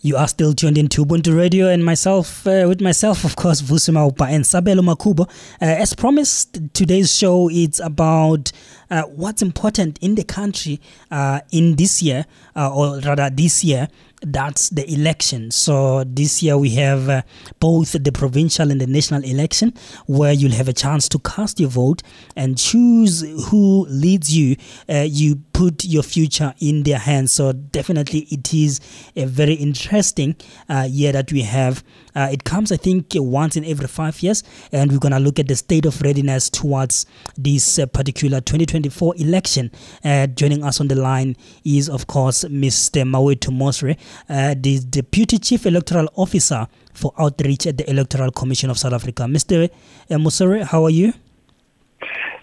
You are still tuned in to Ubuntu Radio and myself, uh, with myself, of course, Vusima Upa and Sabelo Makubo. Uh, as promised, today's show is about uh, what's important in the country uh, in this year, uh, or rather this year, that's the election. So this year we have uh, both the provincial and the national election, where you'll have a chance to cast your vote and choose who leads you. Uh, you put your future in their hands. So definitely, it is a very interesting uh, year that we have. Uh, it comes, I think, once in every five years, and we're gonna look at the state of readiness towards this uh, particular 2024 election. Uh, joining us on the line is, of course, Mr. Mawethu Mosery uh, the Deputy Chief Electoral Officer for Outreach at the Electoral Commission of South Africa. Mr. Uh, Mosery, how are you?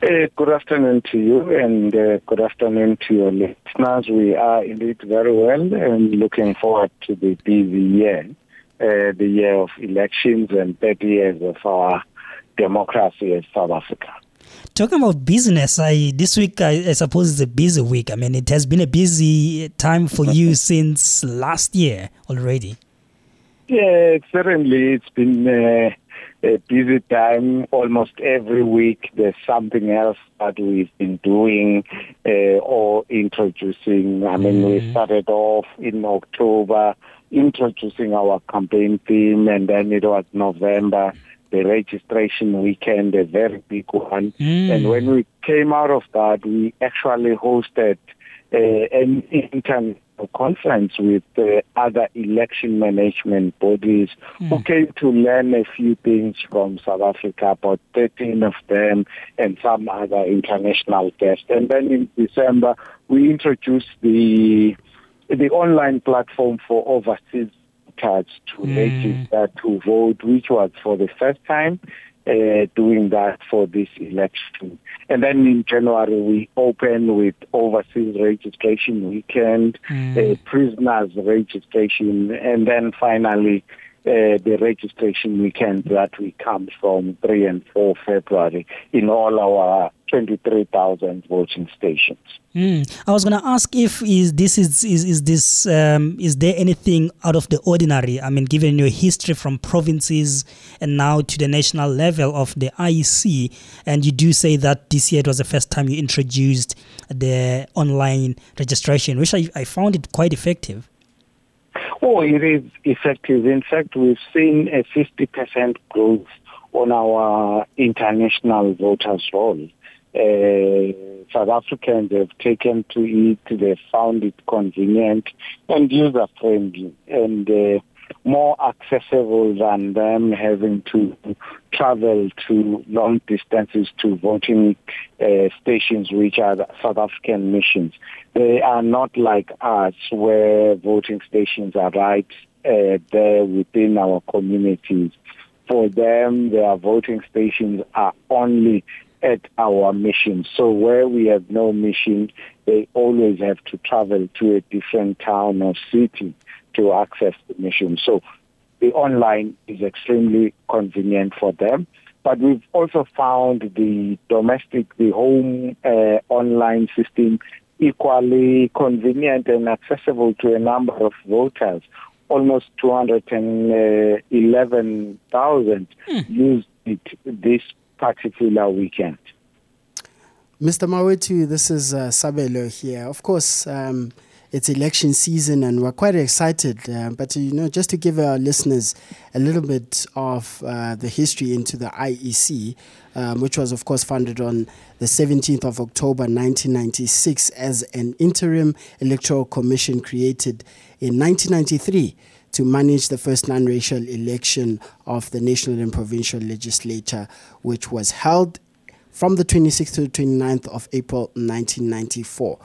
Uh, good afternoon to you and uh, good afternoon to your listeners. We are indeed very well and looking forward to the busy year, uh, the year of elections and 30 years of our democracy in South Africa. Talking about business, I this week I, I, suppose it's a busy week. I mean, it has been a busy time for you since last year already. Yeah, certainly it's been uh, a busy time. Almost every week, there's something else that we've been doing uh, or introducing. I mean, mm. we started off in October introducing our campaign theme, and then it was November the registration weekend, a very big one. Mm. And when we came out of that, we actually hosted uh, an international conference with uh, other election management bodies mm. who came to learn a few things from South Africa, about 13 of them, and some other international guests. And then in December, we introduced the the online platform for overseas to mm. register to vote, which was for the first time uh, doing that for this election. And then in January, we open with overseas registration weekend, mm. uh, prisoners registration, and then finally uh, the registration weekend that we come from 3 and 4 February in all our 23,000 voting stations. Mm. I was going to ask if is this is is, is this um, is there anything out of the ordinary? I mean, given your history from provinces and now to the national level of the IEC, and you do say that this year it was the first time you introduced the online registration, which I, I found it quite effective. Oh, it is effective. In fact, we've seen a 50% growth on our international voters roll. Uh, South Africans have taken to it, they found it convenient and user friendly and uh, more accessible than them having to travel to long distances to voting uh, stations which are South African missions. They are not like us where voting stations are right uh, there within our communities. For them, their voting stations are only at our mission. So where we have no mission, they always have to travel to a different town or city to access the mission. So the online is extremely convenient for them. But we've also found the domestic, the home uh, online system equally convenient and accessible to a number of voters. Almost 211,000 mm. used it this particular weekend. Mr. Mawethu, this is uh, Sabelo here. Of course, um, it's election season and we're quite excited. Uh, but, you know, just to give our listeners a little bit of uh, the history into the IEC, um, which was, of course, founded on the 17th of October 1996 as an interim electoral commission created in 1993 to manage the first non racial election of the national and provincial legislature, which was held from the 26th to the 29th of April 1994.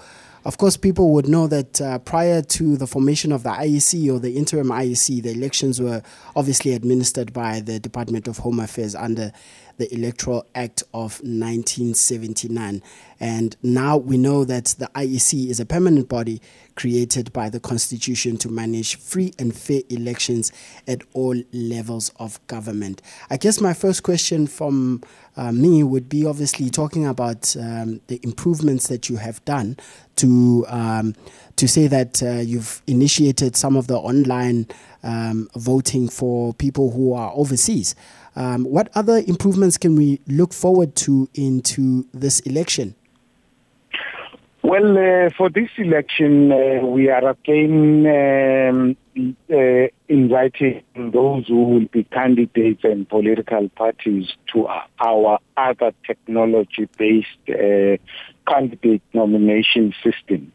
Of course, people would know that uh, prior to the formation of the IEC or the interim IEC, the elections were obviously administered by the Department of Home Affairs under the Electoral Act of 1979. And now we know that the IEC is a permanent body created by the Constitution to manage free and fair elections at all levels of government. I guess my first question from uh, me would be obviously talking about um, the improvements that you have done to um, to say that uh, you've initiated some of the online um, voting for people who are overseas. Um, what other improvements can we look forward to into this election? Well, uh, for this election, uh, we are again um, uh, inviting those who will be candidates and political parties to our other technology-based uh, candidate nomination system.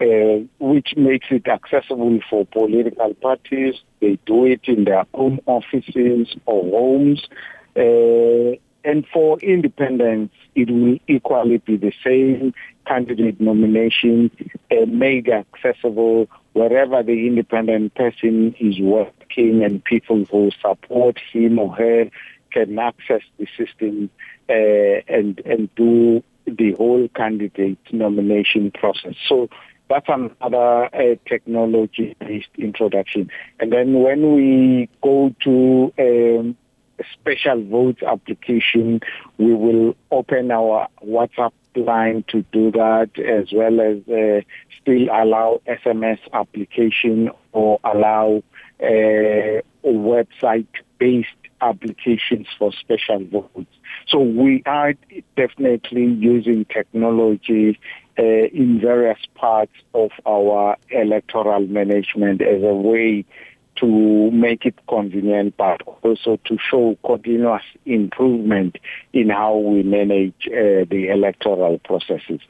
Uh, which makes it accessible for political parties. They do it in their own offices or homes. Uh, and for independents, it will equally be the same candidate nomination uh, made accessible wherever the independent person is working and people who support him or her can access the system uh, and and do the whole candidate nomination process. So that's another uh, technology-based introduction. And then when we go to um, special vote application, we will open our WhatsApp line to do that, as well as uh, still allow SMS application or allow uh, website-based applications for special votes. So we are definitely using technology in various parts of our electoral management as a way to make it convenient, but also to show continuous improvement in how we manage uh, the electoral processes.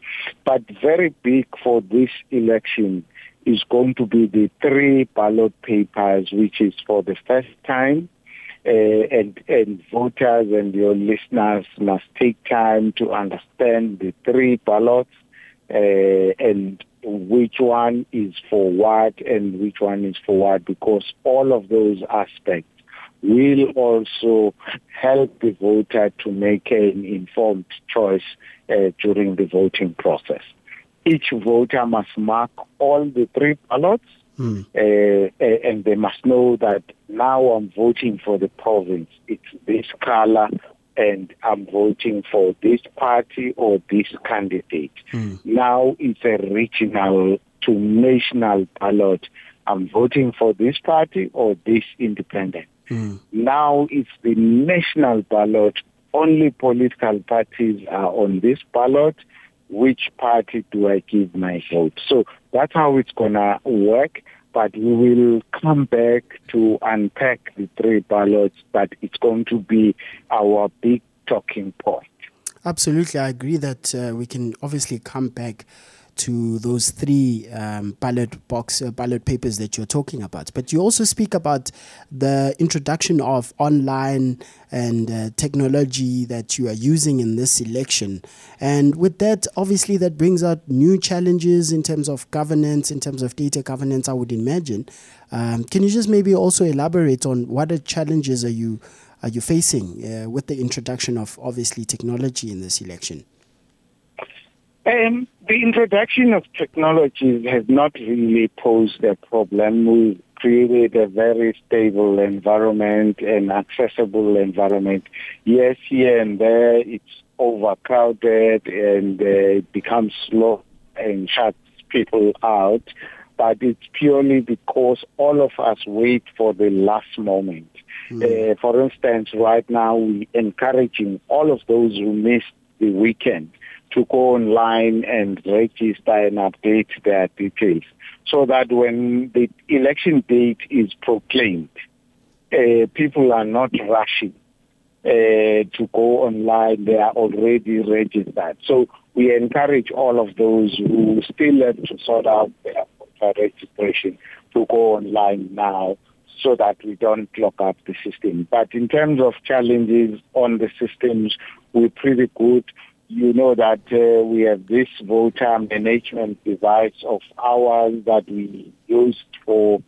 But very big for this election is going to be the three ballot papers, which is for the first time uh, and, and voters and your listeners must take time to understand the three ballots uh, and which one is for what and which one is for what because all of those aspects will also help the voter to make an informed choice uh, during the voting process. Each voter must mark all the three ballots Mm. Uh, and they must know that now I'm voting for the province. It's this color, and I'm voting for this party or this candidate. Mm. Now it's a regional to national ballot. I'm voting for this party or this independent. Mm. Now it's the national ballot. Only political parties are on this ballot which party do I give my vote? So that's how it's going to work. But we will come back to unpack the three ballots, but it's going to be our big talking point. Absolutely. I agree that uh, we can obviously come back to those three um, ballot box uh, ballot papers that you're talking about. But you also speak about the introduction of online and uh, technology that you are using in this election. And with that, obviously, that brings out new challenges in terms of governance, in terms of data governance. I would imagine. Um, can you just maybe also elaborate on what the challenges are you are you facing uh, with the introduction of obviously technology in this election? Um, the introduction of technology has not really posed a problem. We created a very stable environment and accessible environment. Yes, here and there it's overcrowded and uh, it becomes slow and shuts people out, but it's purely because all of us wait for the last moment. Mm. Uh, for instance, right now we're encouraging all of those who missed the weekend to go online and register and update their details so that when the election date is proclaimed, uh, people are not rushing uh, to go online. They are already registered. So we encourage all of those who still have to sort out their registration to go online now so that we don't clog up the system. But in terms of challenges on the systems, we're pretty good you know that uh, we have this voter management device of ours that we used for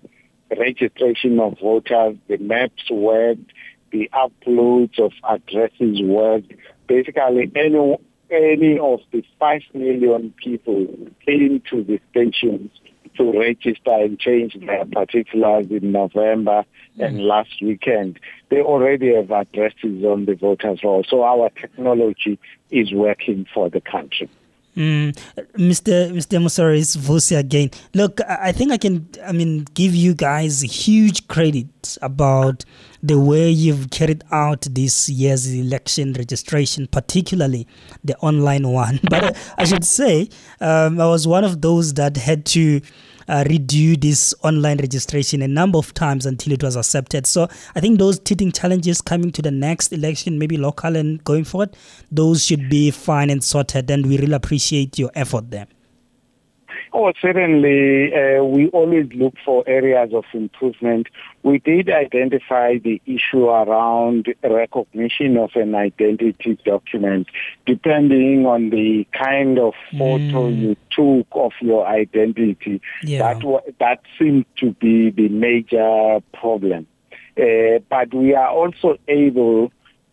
registration of voters. The maps worked, the uploads of addresses worked. Basically, any any of the five million people came to the stations to register and change their particulars in November mm. and last weekend. They already have addresses on the voters roll. So our technology is working for the country. Mm, Mr. Mr. Mosery, it's Vusi again. Look, I think I can, I mean, give you guys huge credit about the way you've carried out this year's election registration, particularly the online one. But I should say, um, I was one of those that had to uh, redo this online registration a number of times until it was accepted. So I think those teething challenges coming to the next election, maybe local and going forward, those should be fine and sorted. And we really appreciate your effort there. Oh, certainly. Uh, we always look for areas of improvement. We did identify the issue around recognition of an identity document, depending on the kind of photo mm. you took of your identity. Yeah. That that seemed to be the major problem. Uh, but we are also able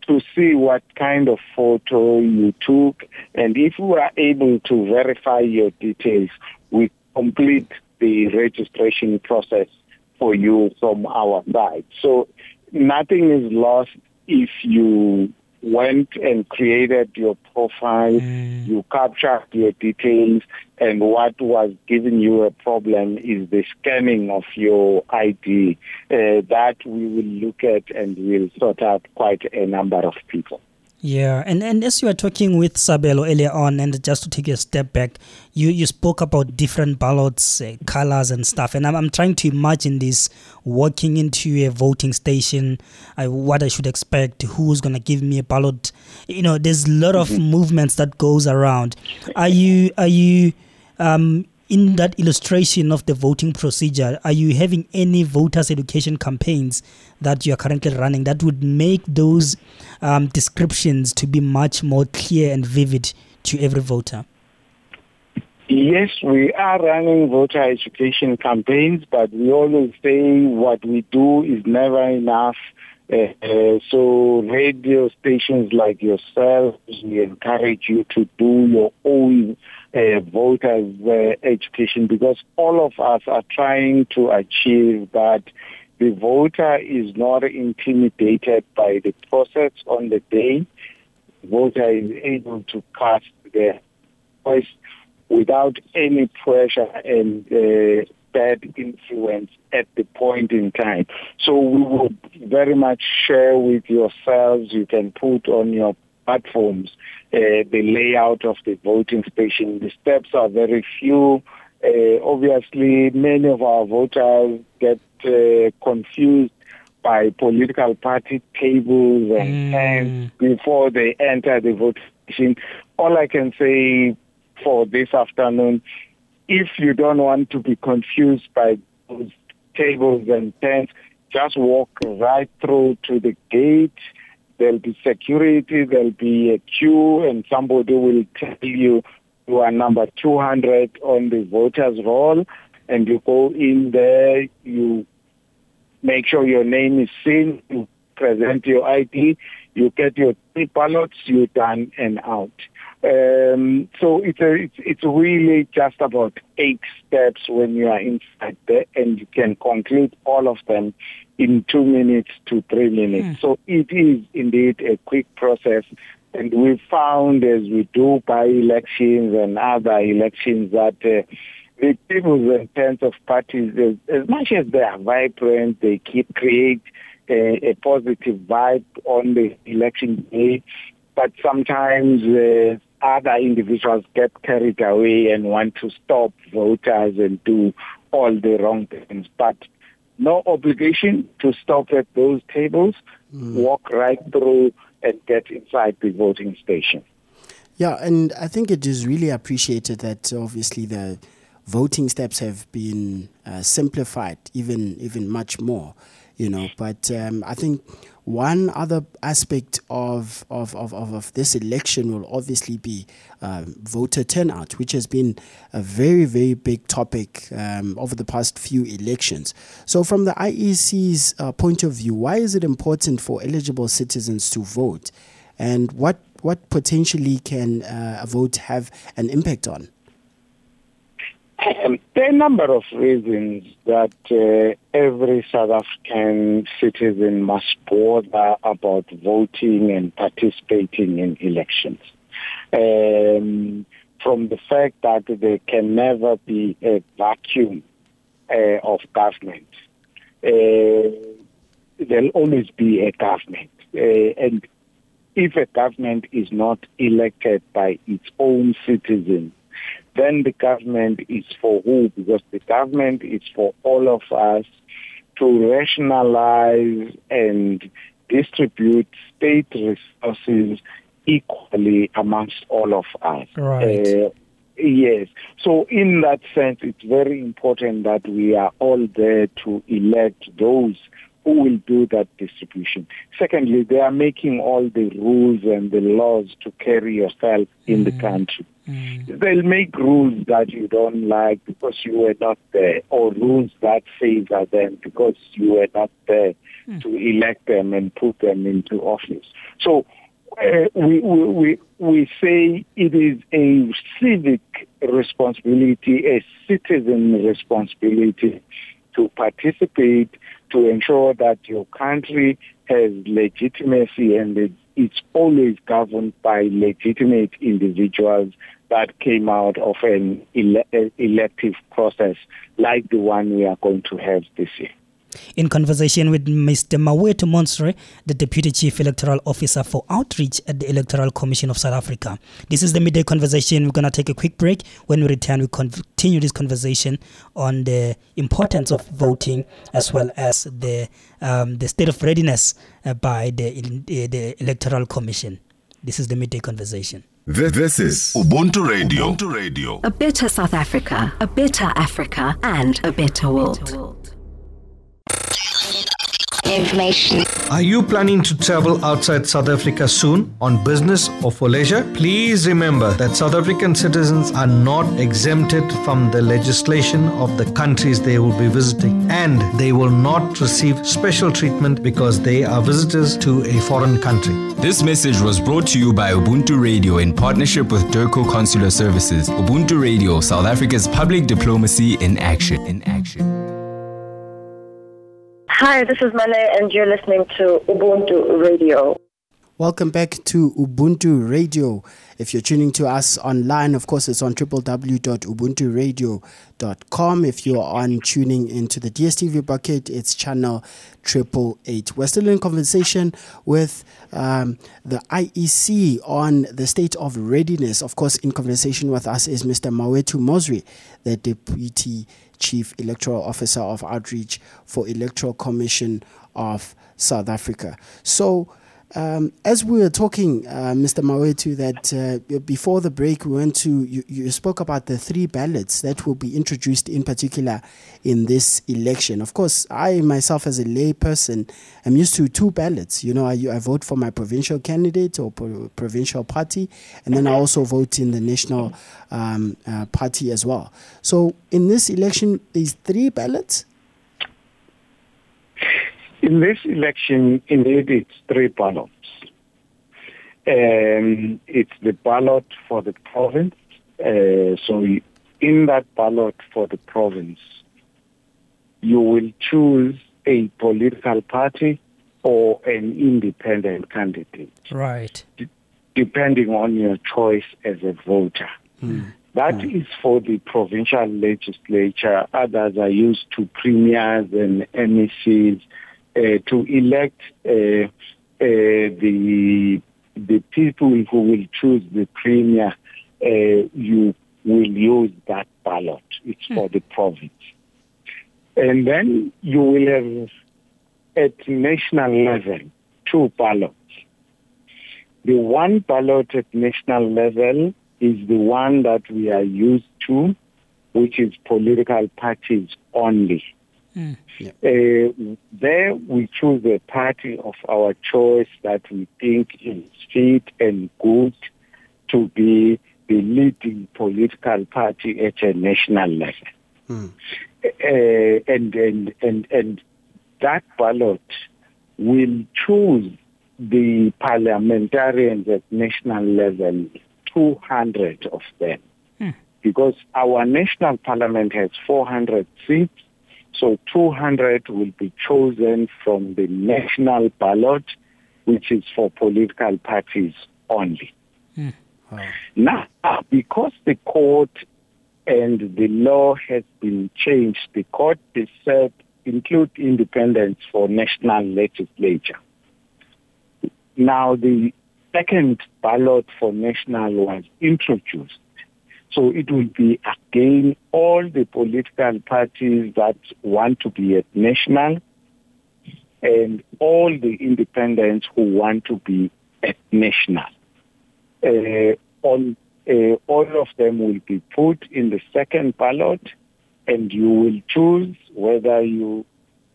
to see what kind of photo you took and if we are able to verify your details, we complete the registration process for you from our side. So nothing is lost if you went and created your profile, mm. you captured your details, and what was giving you a problem is the scanning of your ID. Uh, that we will look at and will sort out quite a number of people. Yeah, and, and as you were talking with Sabelo earlier on, and just to take a step back, you, you spoke about different ballots, uh, colors, and stuff. And I'm, I'm trying to imagine this walking into a voting station, uh, what I should expect, who's going to give me a ballot. You know, there's a lot of mm-hmm. movements that goes around. Are you, are you, um, in that illustration of the voting procedure, are you having any voters' education campaigns that you are currently running that would make those um, descriptions to be much more clear and vivid to every voter? Yes, we are running voter education campaigns, but we always say what we do is never enough. Uh, uh, so radio stations like yourself, we encourage you to do your own uh, voters uh, education because all of us are trying to achieve that the voter is not intimidated by the process on the day. Voter is able to cast their voice without any pressure and uh, bad influence at the point in time. So we would very much share with yourselves. You can put on your platforms uh, the layout of the voting station. The steps are very few. Uh, obviously, many of our voters get uh, confused by political party tables and mm. before they enter the voting. station. All I can say for this afternoon, if you don't want to be confused by those tables and tents, just walk right through to the gate. There'll be security, there'll be a queue, and somebody will tell you you are number 200 on the voters roll, and you go in there, you make sure your name is seen, you present your ID, you get your three ballots, you're done and out. Um, so it's, a, it's it's really just about eight steps when you are inside there, and you can conclude all of them in two minutes to three minutes. Mm. So it is indeed a quick process, and we found as we do by elections and other elections that. Uh, the people's intent of parties, as much as they are vibrant, they keep create a, a positive vibe on the election day, but sometimes uh, other individuals get carried away and want to stop voters and do all the wrong things. But no obligation to stop at those tables, mm. walk right through and get inside the voting station. Yeah, and I think it is really appreciated that obviously the voting steps have been uh, simplified even even much more you know but um, i think one other aspect of, of, of, of, this election will obviously be um, voter turnout, which has been a very, very big topic um, over the past few elections. So, from the IEC's uh, point of view, why is it important for eligible citizens to vote? And what, what potentially can uh, a vote have an impact on? Um, there are a number of reasons that uh, every South African citizen must bother about voting and participating in elections. Um, from the fact that there can never be a vacuum uh, of government. Uh, there'll always be a government. Uh, and if a government is not elected by its own citizens, then the government is for who? Because the government is for all of us to rationalize and distribute state resources equally amongst all of us. Right. Uh, yes. So in that sense, it's very important that we are all there to elect those who will do that distribution. Secondly, they are making all the rules and the laws to carry yourself in mm. the country. Mm. They'll make rules that you don't like because you were not there, or rules that favor them because you were not there mm. to elect them and put them into office. So uh, we, we, we say it is a civic responsibility, a citizen responsibility to participate to ensure that your country has legitimacy and it's always governed by legitimate individuals that came out of an ele- elective process like the one we are going to have this year in conversation with Mr. Mawethu Mosery, the Deputy Chief Electoral Officer for Outreach at the Electoral Commission of South Africa. This is the midday conversation. We're going to take a quick break. When we return, we continue this conversation on the importance of voting as well as the um, the state of readiness uh, by the, the Electoral Commission. This is the midday conversation. This is Ubuntu Radio. Ubuntu Radio. A better South Africa, a better Africa, and a better world information. Are you planning to travel outside South Africa soon on business or for leisure? Please remember that South African citizens are not exempted from the legislation of the countries they will be visiting and they will not receive special treatment because they are visitors to a foreign country. This message was brought to you by Ubuntu Radio in partnership with DIRCO Consular Services. Ubuntu Radio, South Africa's public diplomacy in action. In action. Hi, this is Mane, and you're listening to Ubuntu Radio. Welcome back to Ubuntu Radio. If you're tuning to us online, of course, it's on www.ubunturadio.com. If you're on tuning into the DSTV bucket, it's channel triple eight. We're still in conversation with um, the IEC on the state of readiness. Of course, in conversation with us is Mr. Mawethu Mosery, the deputy Chief Electoral Officer of Outreach for Electoral Commission of South Africa. So, um, as we were talking, uh, Mr. Mawethu, that uh, before the break, we went to, you, you, spoke about the three ballots that will be introduced in particular in this election. Of course, I myself, as a lay person, am used to two ballots. You know, I, I vote for my provincial candidate or pro- provincial party, and then I also vote in the national um, uh, party as well. So, in this election, there's three ballots? In this election, indeed, it's three ballots. Um, it's the ballot for the province. Uh, so in that ballot for the province, you will choose a political party or an independent candidate. Right. D- depending on your choice as a voter. Mm. That mm. is for the provincial legislature. Others are used to premiers and MECs to elect uh, uh, the the people who will choose the premier, you will use that ballot. It's for hmm. the province. And then you will have at national level two ballots. The one ballot at national level is the one that we are used to, which is political parties only. Mm. Yeah. Uh, there we choose a party of our choice that we think is fit and good to be the leading political party at a national level. Mm. Uh, and, and, and, and that ballot will choose the parliamentarians at national level, 200 of them. Mm. Because our national parliament has 400 seats so 200 will be chosen from the national ballot, which is for political parties only. Mm. Now, because the court and the law has been changed, the court has said include independents for national legislature. Now, the second ballot for national was introduced. So it will be again all the political parties that want to be at national and all the independents who want to be at national. Uh, uh, all of them will be put in the second ballot and you will choose whether you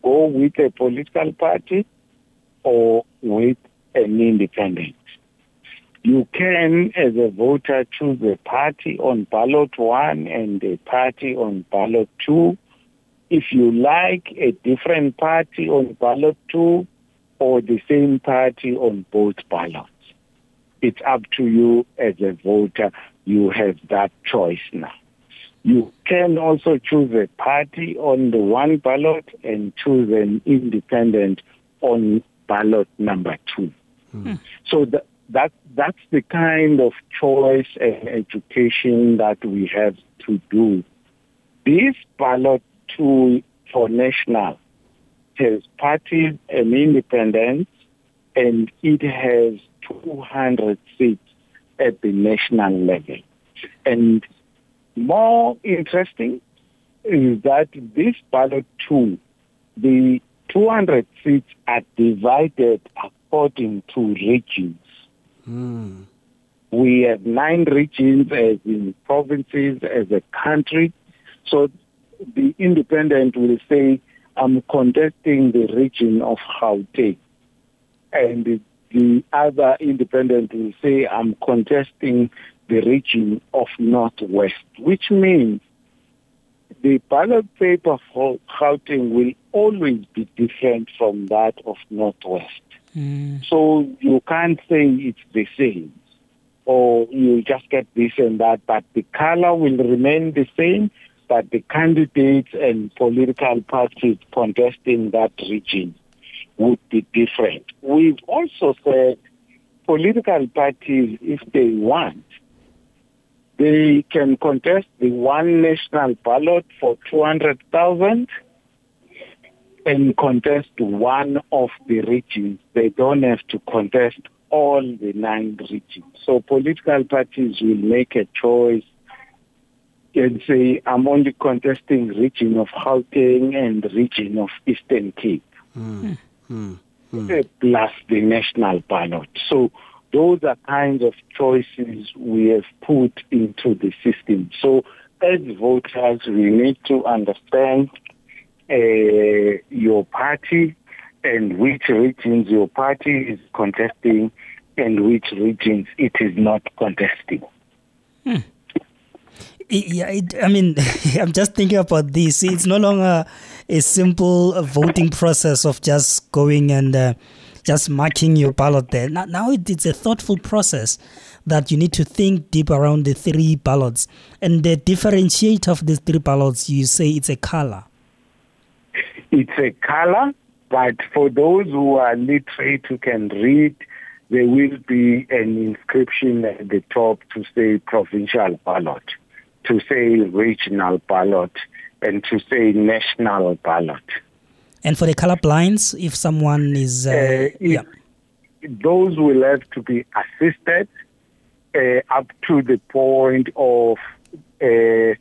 go with a political party or with an independent. You can, as a voter, choose a party on ballot one and a party on ballot two. If you like a different party on ballot two or the same party on both ballots, it's up to you as a voter. You have that choice now. You can also choose a party on the one ballot and choose an independent on ballot number two. Hmm. So the, that that's the kind of choice and education that we have to do. This ballot tool for national has parties and independents, and it has 200 seats at the national level. And more interesting is that this ballot tool, the 200 seats are divided according to regions. Mm. We have nine regions as in provinces, as a country. So the independent will say, I'm contesting the region of Gauteng. And the, the other independent will say, I'm contesting the region of Northwest, which means the ballot paper for Gauteng will always be different from that of Northwest. Mm. So you can't say it's the same or you just get this and that, but the color will remain the same, but the candidates and political parties contesting that region would be different. We've also said political parties, if they want, they can contest the one national ballot for 200,000 and contest one of the regions. They don't have to contest all the nine regions. So political parties will make a choice and say, I'm only contesting region of Gauteng and region of Eastern Cape. Mm. Mm. Mm. Plus the national ballot. So those are kinds of choices we have put into the system. So as voters, we need to understand your party and which regions your party is contesting and which regions it is not contesting. Hmm. Yeah, it, I mean, I'm just thinking about this. It's no longer a simple voting process of just going and uh, just marking your ballot there. Now, now it's a thoughtful process that you need to think deep around the three ballots. And the differentiate of these three ballots, you say it's a color. It's a color, but for those who are literate who can read, there will be an inscription at the top to say provincial ballot, to say regional ballot, and to say national ballot. And for the color blinds, if someone is. Uh, uh, yeah. Those will have to be assisted uh, up to the point of uh,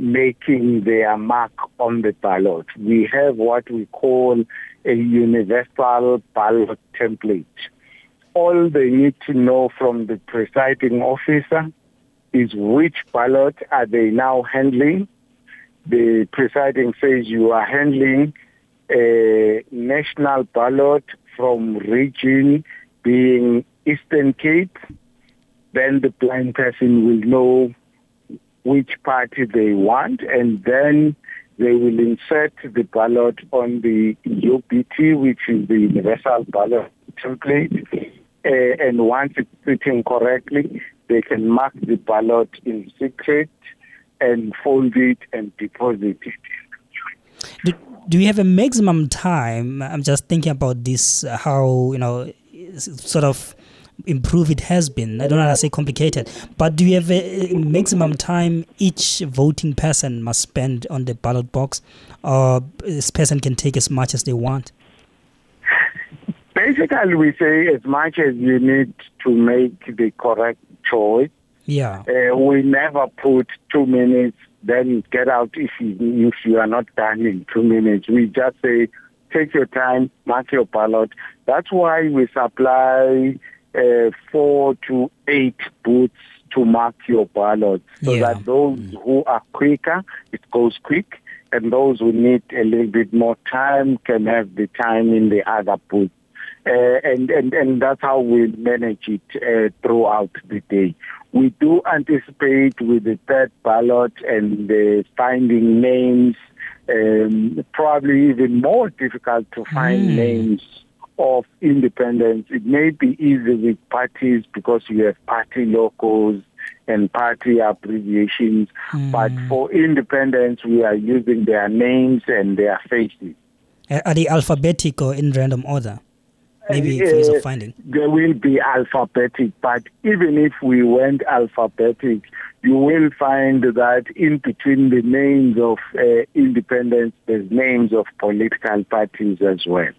making their mark on the ballot. We have what we call a universal ballot template. All they need to know from the presiding officer is which ballot are they now handling. The presiding says you are handling a national ballot from region being Eastern Cape. Then the blind person will know which party they want, and then they will insert the ballot on the UBT, which is the Universal Ballot Template. Uh, and once it's written correctly, they can mark the ballot in secret and fold it and deposit it. Do, do you have a maximum time? I'm just thinking about this, how, you know, sort of improve it has been. I don't want to say complicated, but do you have a maximum time each voting person must spend on the ballot box, or this person can take as much as they want? Basically, we say as much as you need to make the correct choice. Yeah. Uh, we never put two minutes, then get out if you, if you are not done in two minutes. We just say, take your time, mark your ballot. That's why we supply uh, four to eight booths to mark your ballot so Yeah. that those who are quicker, it goes quick, and those who need a little bit more time can have the time in the other booth. Uh, and, and, and that's how we manage it uh, throughout the day. We do anticipate with the third ballot and uh, finding names, um, probably even more difficult to find names of independents. It may be easy with parties because you have party logos and party abbreviations. But for independents, we are using their names and their faces. Uh, Are they alphabetic or in random order? Maybe for ease Uh, of finding. They will be alphabetic, but even if we went alphabetic, you will find that in between the names of uh, independents, there's names of political parties as well.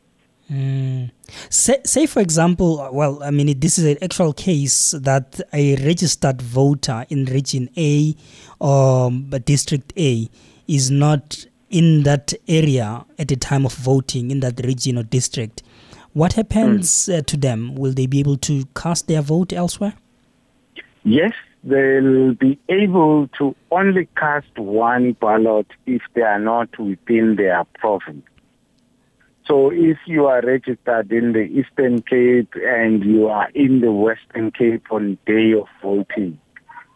Say, say, for example, well, I mean, this is an actual case that a registered voter in Region A or um, District A is not in that area at the time of voting in that region or district. What happens uh, to them? Will they be able to cast their vote elsewhere? Yes, they'll be able to only cast one ballot if they are not within their province. So if you are registered in the Eastern Cape and you are in the Western Cape on day of voting,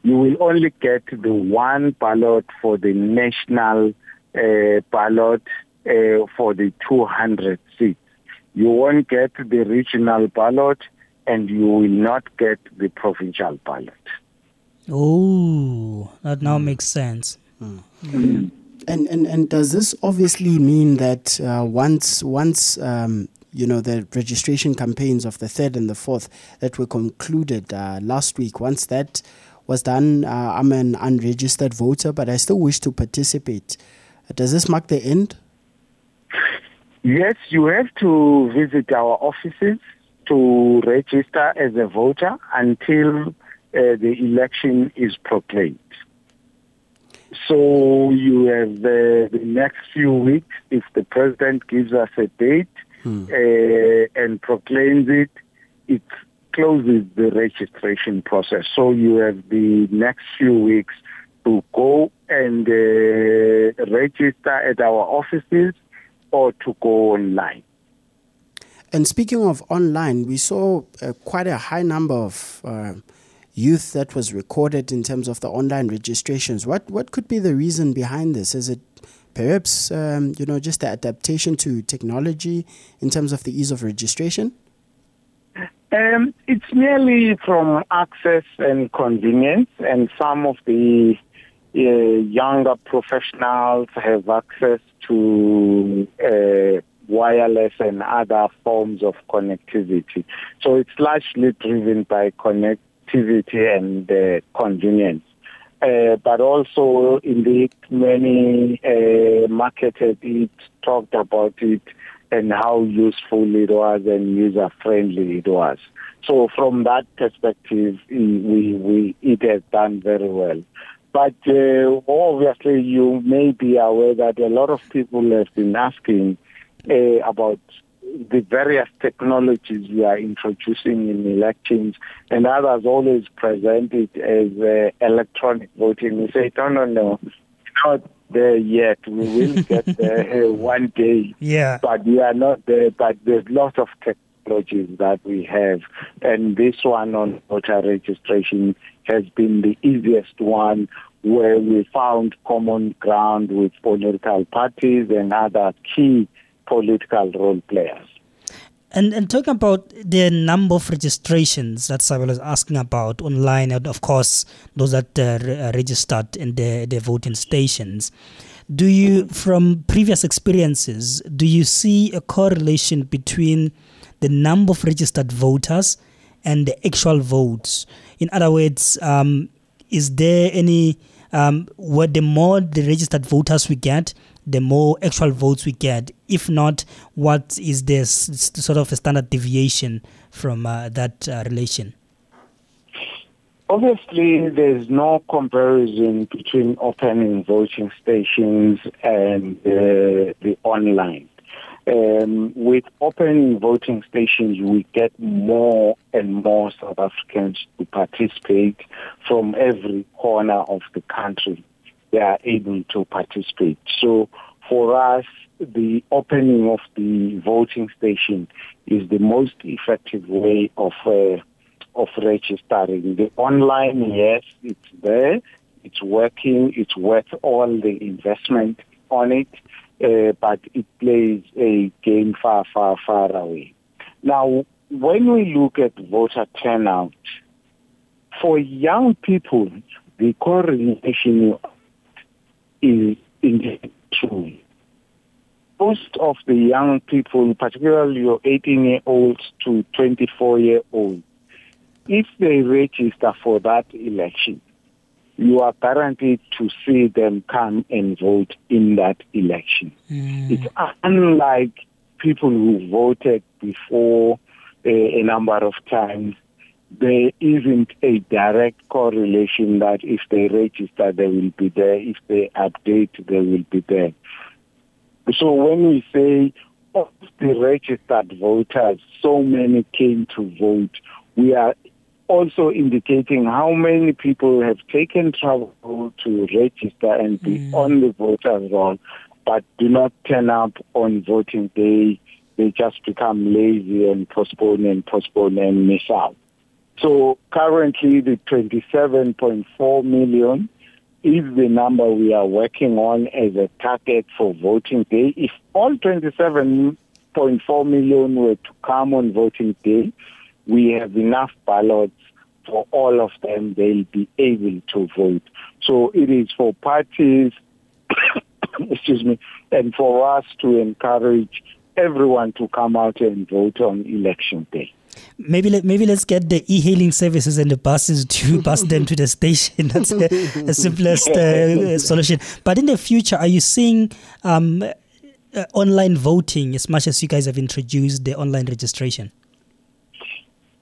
you will only get the one ballot for the national uh, ballot uh, for the 200 seats. You won't get the regional ballot and you will not get the provincial ballot. Oh, that now makes sense. And, and and does this obviously mean that uh, once once um, you know the registration campaigns of the third and the fourth that were concluded uh, last week, once that was done, uh, I'm an unregistered voter, but I still wish to participate. Does this mark the end? Yes, you have to visit our offices to register as a voter until uh, the election is proclaimed. So you have the, the next few weeks, if the president gives us a date uh, and proclaims it, it closes the registration process. So you have the next few weeks to go and uh, register at our offices or to go online. And speaking of online, we saw uh, quite a high number of uh, youth that was recorded in terms of the online registrations. What what could be the reason behind this? Is it perhaps um, you know just the adaptation to technology in terms of the ease of registration? Um, it's merely from access and convenience, and some of the uh, younger professionals have access to uh, wireless and other forms of connectivity. So it's largely driven by connectivity and uh, convenience. Uh, but also, indeed, many uh, marketed it, talked about it, and how useful it was and user friendly it was. So, from that perspective, we, we it has done very well. But uh, obviously, you may be aware that a lot of people have been asking uh, about the various technologies we are introducing in elections, and others always present it as uh, electronic voting. We say, no, no, no, not there yet. We will get there uh, one day, Yeah. but we are not there. But there's lots of technologies that we have, and this one on voter registration has been the easiest one where we found common ground with political parties and other key political role players. And and talking about the number of registrations that Sabelo is asking about online, and of course those that uh, are registered in the the voting stations. Do you, from previous experiences, do you see a correlation between the number of registered voters and the actual votes. In other words, um, is there any um, what the more the registered voters we get, the more actual votes we get. If not, what is this sort of a standard deviation from uh, that uh, relation? Obviously, there's no comparison between opening voting stations and uh, the online. Um, with opening voting stations, we get more and more South Africans to participate from every corner of the country. They are able to participate. So for us, the opening of the voting station is the most effective way of uh, of registering. The online, yes, it's there, it's working, it's worth all the investment on it, uh, but it plays a game far, far, far away. Now, when we look at voter turnout, for young people, the correlation is indeed true. Most of the young people, particularly your 18 year olds to 24 year olds, if they register for that election, you are guaranteed to see them come and vote in that election. Mm. It's unlike people who voted before uh, a number of times. There isn't a direct correlation that if they register, they will be there. If they update, they will be there. So when we say of the registered voters, so many came to vote, we are also indicating how many people have taken trouble to register and be mm. on the voters roll, but do not turn up on voting day. They just become lazy and postpone and postpone and miss out. So currently the 27.4 million is the number we are working on as a target for voting day. If all 27.4 million were to come on voting day, we have enough ballots for all of them, they'll be able to vote. So it is for parties, excuse me, and for us to encourage everyone to come out and vote on election day. Maybe let, maybe let's get the e-hailing services and the buses to bus them to the station. That's the, the simplest uh, solution. But in the future, are you seeing um, uh, online voting as much as you guys have introduced the online registration?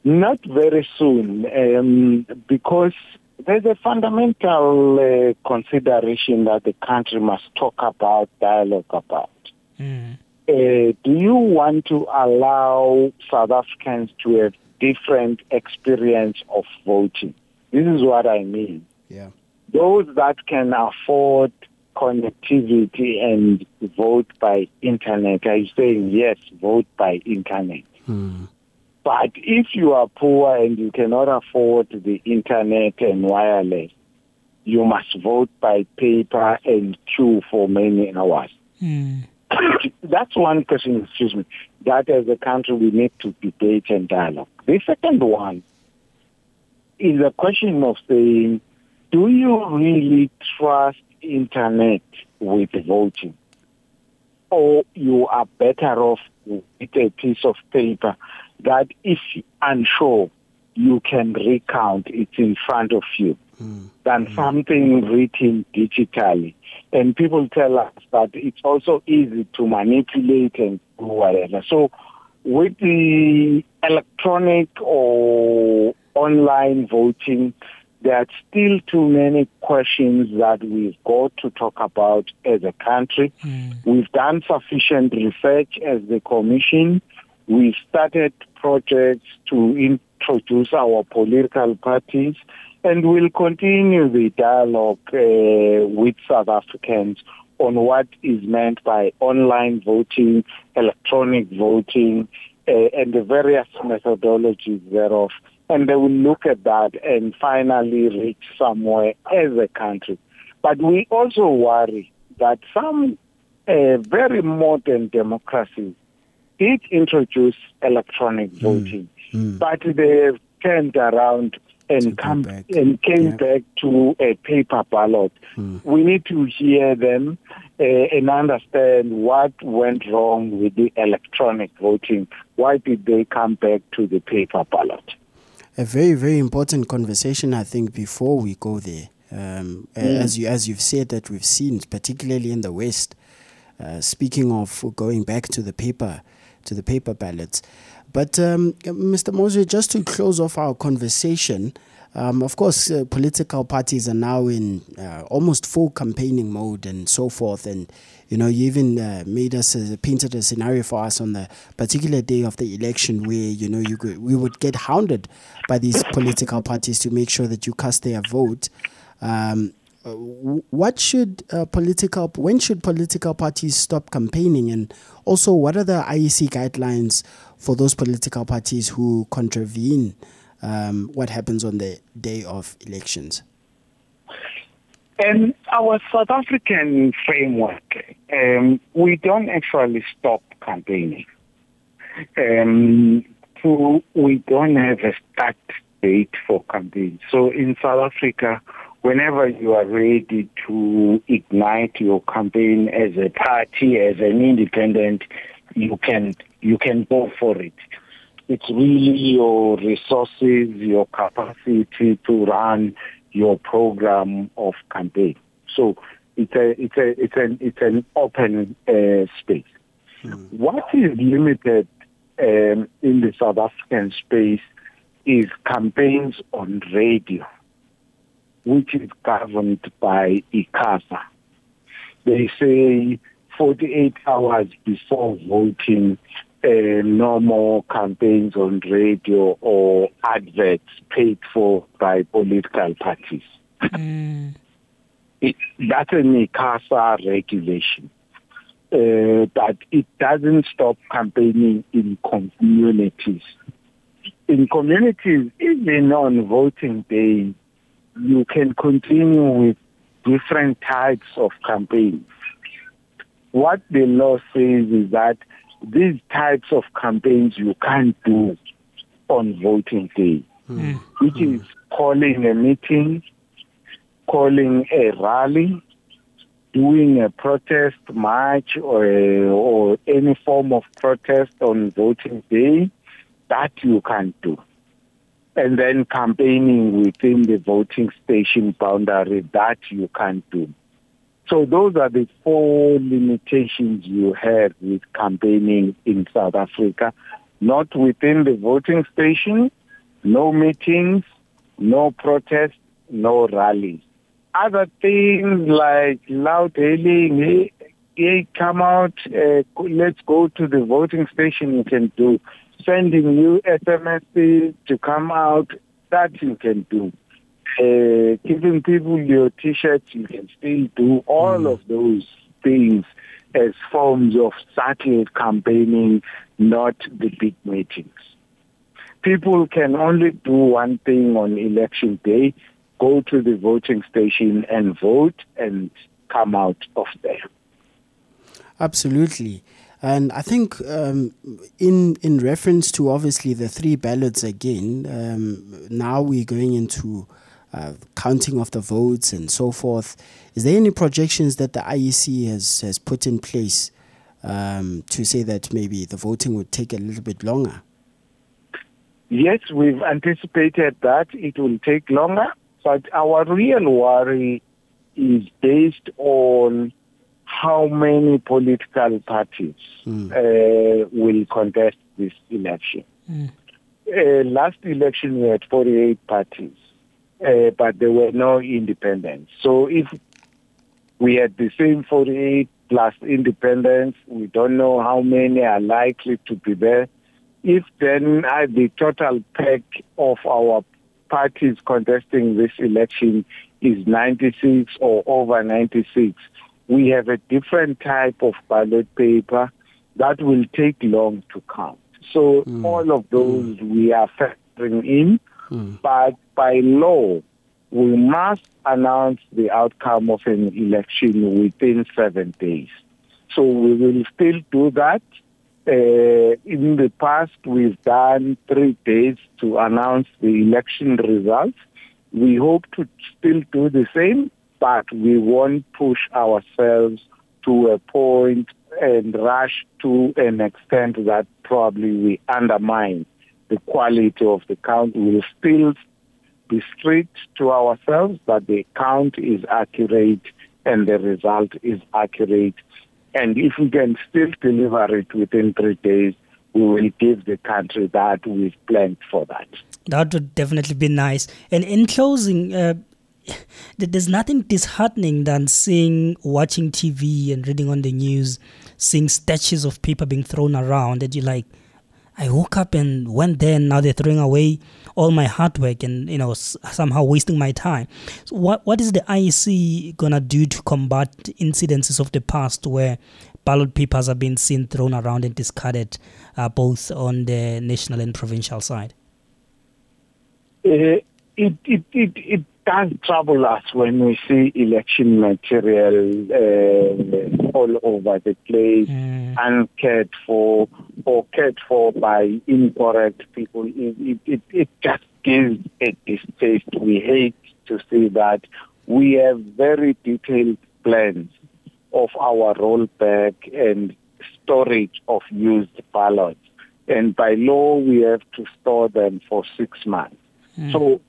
Not very soon, um, because there's a fundamental uh, consideration that the country must talk about, dialogue about. Mm. Uh, do you want to allow South Africans to have different experience of voting? This is what I mean. Yeah. Those that can afford connectivity and vote by internet are saying yes, vote by internet. Hmm. But if you are poor and you cannot afford the internet and wireless, you must vote by paper and queue for many hours. Mm. That's one question, excuse me, that as a country we need to debate and dialogue. The second one is a question of saying, do you really trust internet with voting? Or you are better off with a piece of paper that if unsure, you can recount it in front of you mm. than something written digitally. And people tell us that it's also easy to manipulate and do whatever. So with the electronic or online voting, there are still too many questions that we've got to talk about as a country. Mm. We've done sufficient research as the Commission. We've started projects to introduce our political parties and we'll continue the dialogue uh, with South Africans on what is meant by online voting, electronic voting, uh, and the various methodologies thereof. And they will look at that and finally reach somewhere as a country. But we also worry that some uh, very modern democracies did introduce electronic hmm. voting, mm. but they turned around and come back. and came yeah. back to a paper ballot. Mm. We need to hear them uh, and understand what went wrong with the electronic voting. Why did they come back to the paper ballot? a very, very important conversation, I think, before we go there. Um, Mm. As you as you've said that we've seen, particularly in the West. Uh, speaking of going back to the paper, to the paper ballots, but um, Mr. Mosery, just to close off our conversation, um, of course, uh, political parties are now in uh, almost full campaigning mode and so forth. And you know, you even uh, made us painted a scenario for us on the particular day of the election where you know you could, we would get hounded by these political parties to make sure that you cast their vote. Um, what should uh, political when should political parties stop campaigning and also what are the IEC guidelines for those political parties who contravene um, what happens on the day of elections And our South African framework, um, we don't actually stop campaigning. Um, to, we don't have a start date for campaign. So in South Africa, whenever you are ready to ignite your campaign as a party, as an independent, you can you can go for it. It's really your resources, your capacity to run your program of campaign. So it's a it's a it's an it's an open uh, space. What is limited um, in the South African space is campaigns on radio, which is governed by ICASA. They say 48 hours before voting, uh, no more campaigns on radio or adverts paid for by political parties. It, that's an ICASA regulation. Uh, but it doesn't stop campaigning in communities. In communities, even on voting day, you can continue with different types of campaigns. What the law says is that these types of campaigns you can't do on voting day, hmm. which is hmm. calling a meeting, calling a rally, doing a protest march or, or any form of protest on voting day, that you can't do. And then campaigning within the voting station boundary, that you can't do. So those are the four limitations you have with campaigning in South Africa. Not within the voting station, no meetings, no protests, no rallies. Other things like loud hailing, hey, hey come out, uh, let's go to the voting station, you can do. Sending you SMSs to come out, that you can do. Uh, giving people your t-shirts, you can still do all of those things as forms of subtle campaigning, not the big meetings. People can only do one thing on election day, go to the voting station and vote and come out of there. Absolutely. And I think um, in in reference to obviously the three ballots again, um, now we're going into uh, counting of the votes and so forth. Is there any projections that the IEC has, has put in place um, to say that maybe the voting would take a little bit longer? Yes, we've anticipated that it will take longer, but our real worry is based on how many political parties uh, will contest this election. Uh, last election, we had 48 parties, uh, but there were no independents. So if we had the same 48 plus independents, we don't know how many are likely to be there. If then uh, the total pack of our parties contesting this election is 96 or over 96, we have a different type of ballot paper that will take long to count. So hmm. all of those hmm. we are factoring in, hmm. but by law, we must announce the outcome of an election within seven days. So we will still do that. Uh, in the past, we've done three days to announce the election results. We hope to still do the same, but we won't push ourselves to a point and rush to an extent that probably we undermine the quality of the count. We will still be strict to ourselves that the count is accurate and the result is accurate. And if we can still deliver it within three days, we will give the country that we've planned for that. That would definitely be nice. And in closing, uh, there's nothing disheartening than seeing, watching TV and reading on the news, seeing statues of people being thrown around that you're like, I woke up and went there and now they're throwing away all my hard work and, you know, s- somehow wasting my time. So what, what is the IEC to do to combat incidences of the past where ballot papers are being seen thrown around and discarded uh, both on the national and provincial side? Uh, it, it, it, it does trouble us when we see election material uh, all over the place, Mm. uncared for or cared for by incorrect people. It, it, it, it just gives a distaste. We hate to see that. We have very detailed plans of our rollback and storage of used ballots. And by law, we have to store them for six months. So i-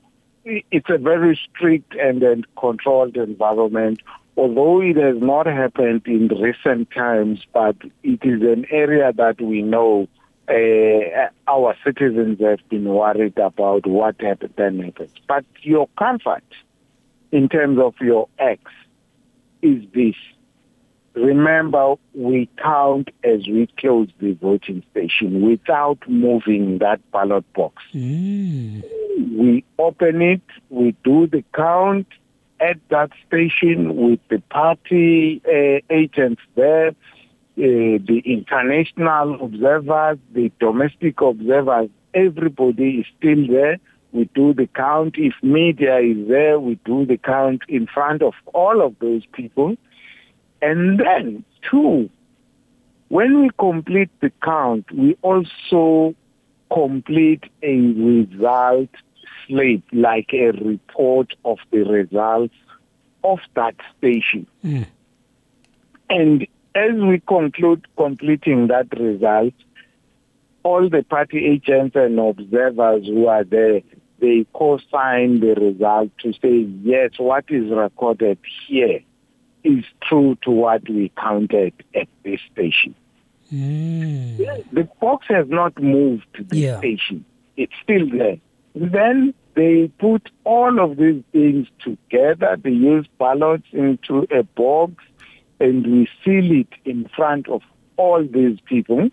it's a very strict and, and controlled environment. Although it has not happened in recent times, but it is an area that we know uh, our citizens have been worried about what happened then happens. But your comfort in terms of your acts is this. Remember, we count as we close the voting station without moving that ballot box Mm. we open it, we do the count at that station with the party uh, agents there, uh, the international observers, the domestic observers, everybody is still there. We do the count. If media is there, we do the count in front of all of those people. And then, two, when we complete the count, we also complete a result slate, like a report of the results of that station. Mm. And as we conclude completing that result, all the party agents and observers who are there, they co-sign the result to say, yes, what is recorded here is true to what we counted at this station. Mm. The box has not moved to the Yeah. station. It's still there. Then they put all of these things together. They use ballots into a box and we seal it in front of all these people.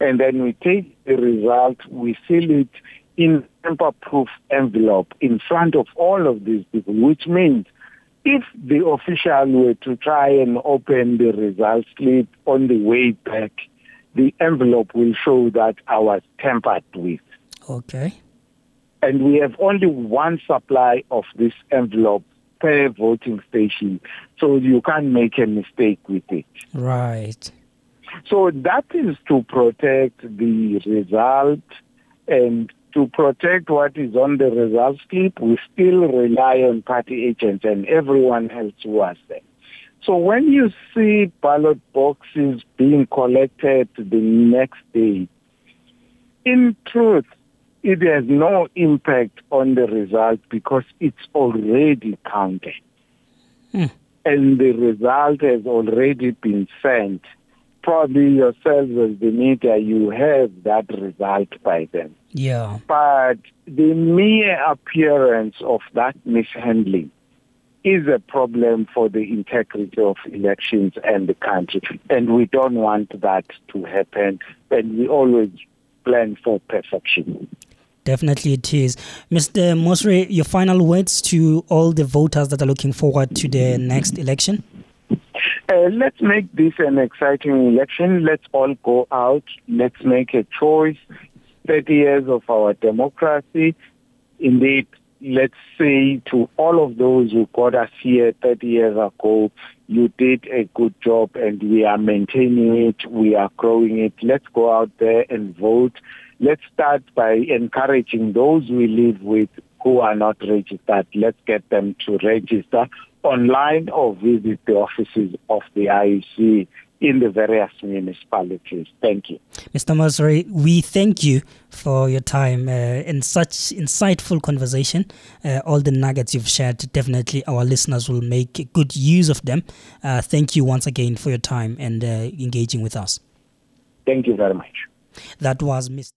And then we take the result, we seal it in tamper-proof envelope in front of all of these people, which means if the official were to try and open the result slip on the way back, the envelope will show that I was tampered with. Okay. And we have only one supply of this envelope per voting station, so you can't make a mistake with it. Right. So that is to protect the result and to protect what is on the result slip, we still rely on party agents and everyone else who was there. So when you see ballot boxes being collected the next day, in truth, it has no impact on the result because it's already counted. Hmm. And the result has already been sent. Probably yourselves as the media, you have that result by then. Yeah. But the mere appearance of that mishandling is a problem for the integrity of elections and the country. And we don't want that to happen. And we always plan for perfection. Definitely it is. Mr. Mosery, your final words to all the voters that are looking forward to the next election? Uh, let's make this an exciting election. Let's all go out. Let's make a choice. 30 years of our democracy. Indeed, let's say to all of those who got us here 30 years ago, you did a good job and we are maintaining it. We are growing it. Let's go out there and vote. Let's start by encouraging those we live with who are not registered. Let's get them to register online or visit the offices of the IEC in the various municipalities. Thank you. Mr. Mosery, we thank you for your time uh, in such insightful conversation. Uh, all the nuggets you've shared, definitely our listeners will make good use of them. Uh, thank you once again for your time and uh, engaging with us. Thank you very much. That was Mr.